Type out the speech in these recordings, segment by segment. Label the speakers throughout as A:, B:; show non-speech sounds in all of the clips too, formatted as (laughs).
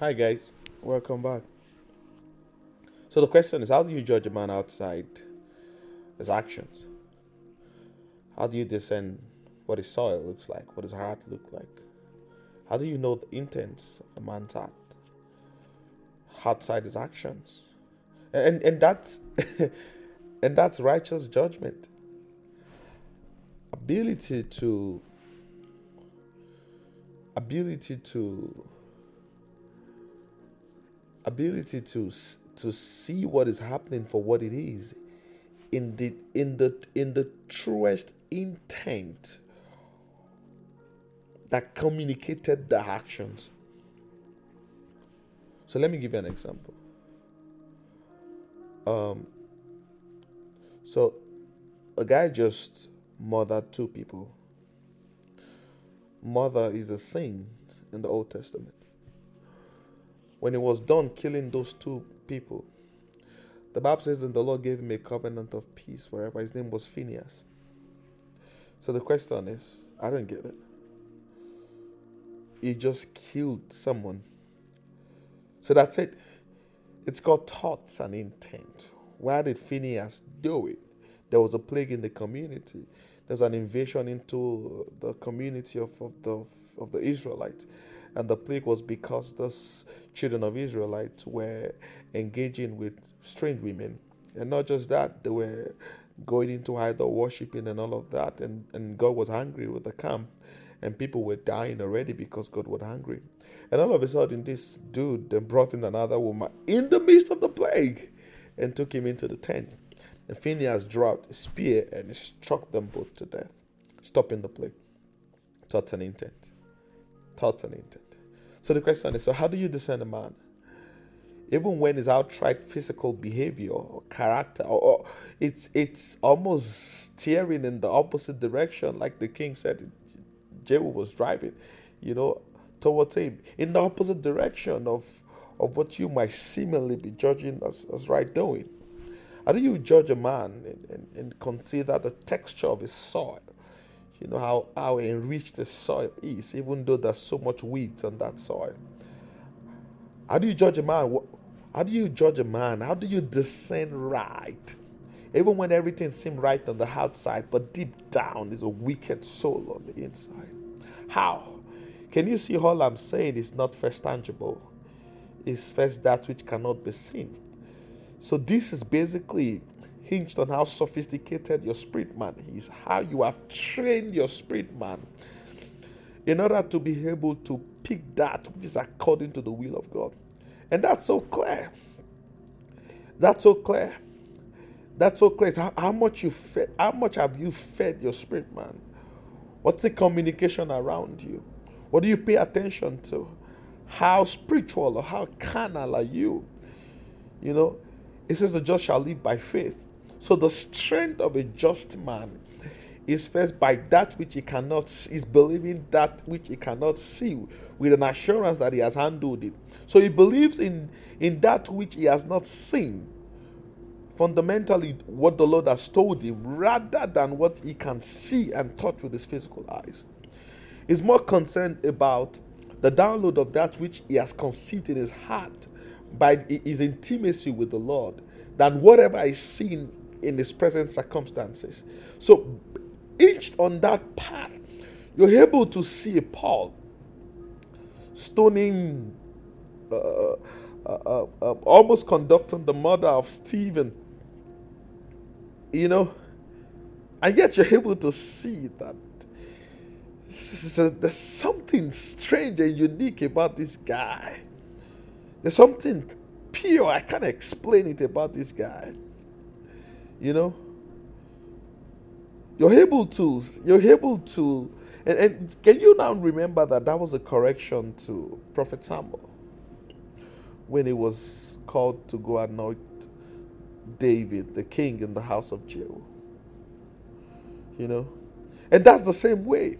A: Hi, guys. Welcome back. So, the question is how do you judge a man outside his actions? How do you discern what his soil looks like? What his heart look like? How do you know the intents of a man's heart outside his actions? And, and that's (laughs) and that's righteous judgment. Ability to ability to ability to to see what is happening for what it is in the in the in the truest intent that communicated the actions. So let me give you an example. Um so a guy just murdered two people. Murder is a sin in the old testament when he was done killing those two people, the Bible says, and the Lord gave him a covenant of peace forever. His name was Phineas. So the question is, I don't get it. He just killed someone. So that's it. It's called thoughts and intent. Why did Phineas do it? There was a plague in the community. There's an invasion into the community of, of the of the Israelites. And the plague was because the children of Israelites were engaging with strange women. And not just that, they were going into idol worshiping and all of that. And, and God was angry with the camp. And people were dying already because God was angry. And all of a sudden, this dude then brought in another woman in the midst of the plague and took him into the tent. And Phineas dropped a spear and struck them both to death, stopping the plague. Thoughts and intent thoughts and intent. So the question is so how do you discern a man? Even when his outright physical behavior or character, or, or it's it's almost steering in the opposite direction, like the king said, Jehu was driving, you know, towards him in the opposite direction of of what you might seemingly be judging as, as right doing. How do you judge a man and, and, and consider the texture of his soil? You know how, how enriched the soil is, even though there's so much weeds on that soil. How do you judge a man? How do you judge a man? How do you discern right? Even when everything seems right on the outside, but deep down is a wicked soul on the inside. How? Can you see all I'm saying is not first tangible? It's first that which cannot be seen. So this is basically hinged on how sophisticated your spirit man is, how you have trained your spirit man in order to be able to pick that which is according to the will of God. And that's so clear. That's so clear. That's so clear. How, how much you fed, how much have you fed your spirit man? What's the communication around you? What do you pay attention to? How spiritual or how carnal are you? You know, it says the just shall live by faith. So the strength of a just man is first by that which he cannot is believing that which he cannot see with an assurance that he has handled it. So he believes in in that which he has not seen. Fundamentally, what the Lord has told him, rather than what he can see and touch with his physical eyes. He's more concerned about the download of that which he has conceived in his heart by his intimacy with the Lord than whatever is seen in his present circumstances. So, inched on that path, you're able to see Paul stoning, uh, uh, uh, uh, almost conducting the murder of Stephen. You know, and yet you're able to see that there's something strange and unique about this guy. There's something pure. I can't explain it about this guy. You know? You're able to, you're able to, and, and can you now remember that that was a correction to Prophet Samuel when he was called to go anoint David, the king in the house of Jehu? You know? And that's the same way.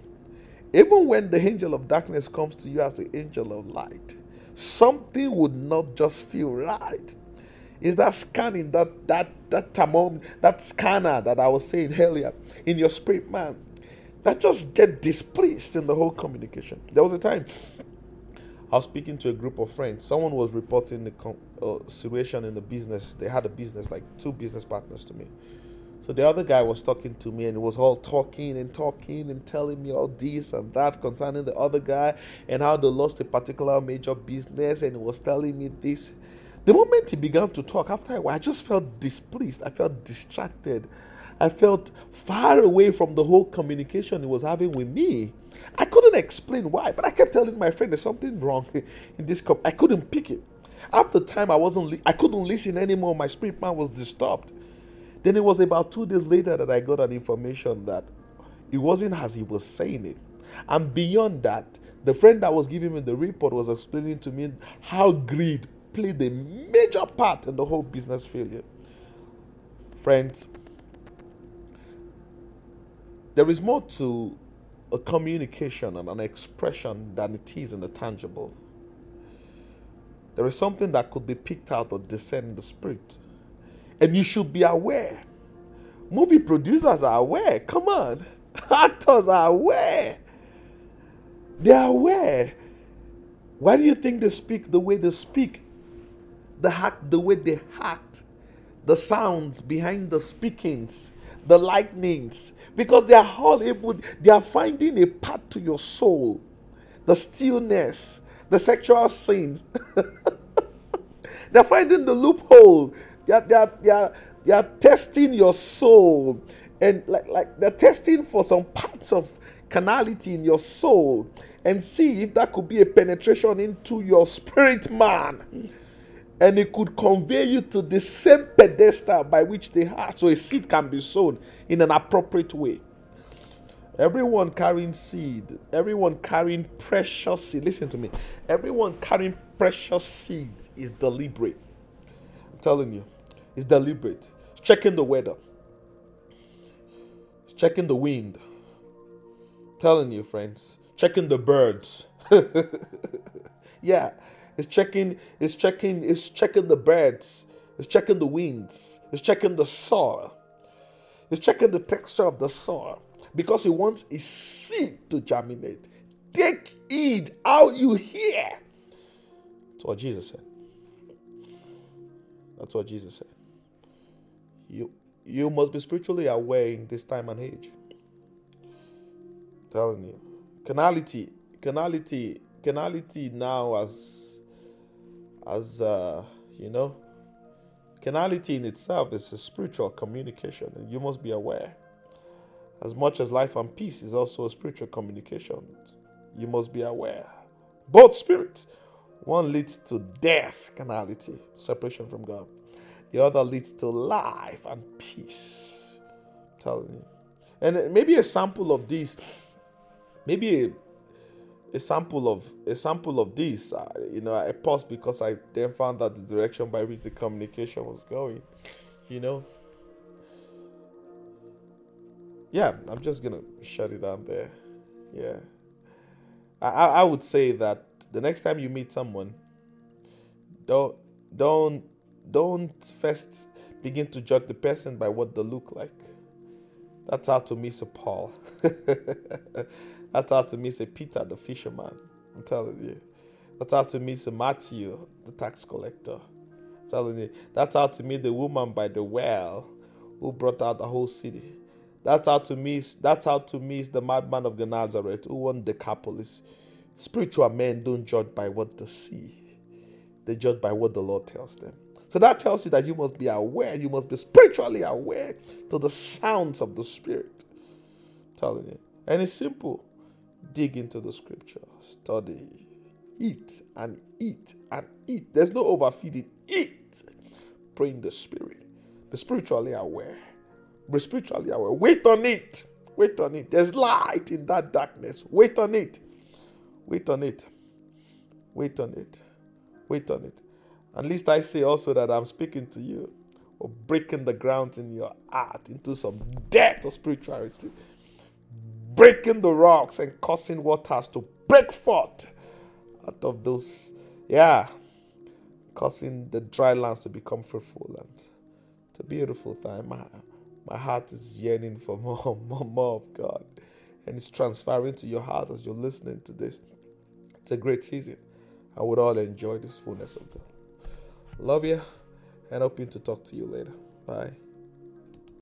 A: Even when the angel of darkness comes to you as the angel of light, something would not just feel right is that scanning that that that thermom that scanner that I was saying earlier in your spirit man that just get displeased in the whole communication. There was a time I was speaking to a group of friends. Someone was reporting the com- uh, situation in the business. They had a business, like two business partners to me. So the other guy was talking to me and he was all talking and talking and telling me all this and that concerning the other guy and how they lost a particular major business and he was telling me this. The moment he began to talk, after a while, I just felt displeased. I felt distracted. I felt far away from the whole communication he was having with me. I couldn't explain why, but I kept telling my friend there's something wrong (laughs) in this cup. I couldn't pick it. After time, I wasn't. Li- I couldn't listen anymore. My spirit man was disturbed. Then it was about two days later that I got an information that it wasn't as he was saying it. And beyond that, the friend that was giving me the report was explaining to me how greed played a major part in the whole business failure. Friends, there is more to a communication and an expression than it is in the tangible. There is something that could be picked out or discerned in the spirit. And you should be aware. Movie producers are aware. Come on. (laughs) Actors are aware. They are aware. Why do you think they speak the way they speak? The act, the way they act, the sounds behind the speakings, the lightnings, because they are all able, they are finding a path to your soul, the stillness, the sexual sins. (laughs) they're finding the loophole. They are, they, are, they, are, they are testing your soul. And like, like they're testing for some parts of carnality in your soul and see if that could be a penetration into your spirit man and it could convey you to the same pedestal by which they are. So a seed can be sown in an appropriate way. Everyone carrying seed, everyone carrying precious seed. Listen to me. Everyone carrying precious seed is deliberate. I'm telling you, it's deliberate. It's checking the weather, it's checking the wind. I'm telling you, friends, checking the birds. (laughs) yeah, it's checking, it's checking, it's checking the birds. It's checking the winds. It's checking the soil. It's checking the texture of the soil because he wants a seed to germinate. Take heed how you hear. That's what Jesus said. That's what Jesus said. You you must be spiritually aware in this time and age. I'm telling you. Carnality, carnality, carnality now as as uh, you know, carnality in itself is a spiritual communication, and you must be aware. As much as life and peace is also a spiritual communication, you must be aware. Both spirits. One leads to death, carnality, separation from God. The other leads to life and peace. I'm telling you. And maybe a sample of this, maybe a a sample of a sample of this. Uh, you know, I paused because I then found that the direction by which the communication was going. You know. Yeah, I'm just gonna shut it down there. Yeah. I, I would say that the next time you meet someone, don't don't don't first begin to judge the person by what they look like. That's how to miss a Paul. (laughs) That's how to miss a Peter, the fisherman. I'm telling you. That's how to miss a Matthew, the tax collector. I'm telling you. That's how to meet the woman by the well who brought out the whole city. That's how to miss. That's how to miss the madman of the Nazareth who won Decapolis. Spiritual men don't judge by what they see; they judge by what the Lord tells them. So that tells you that you must be aware. You must be spiritually aware to the sounds of the Spirit. I'm telling you, and it's simple dig into the scripture, study, eat and eat and eat. There's no overfeeding. Eat. Pray in the spirit. Be spiritually aware. Be spiritually aware. Wait on it. Wait on it. There's light in that darkness. Wait on it. Wait on it. Wait on it. Wait on it. At least I say also that I'm speaking to you or breaking the ground in your heart into some depth of spirituality breaking the rocks and causing waters to break forth out of those, yeah, causing the dry lands to become fruitful. And it's a beautiful time. My, my heart is yearning for (laughs) more, more, more of God. And it's transferring to your heart as you're listening to this. It's a great season. and we'd all enjoy this fullness of God. Love you and hoping to talk to you later. Bye.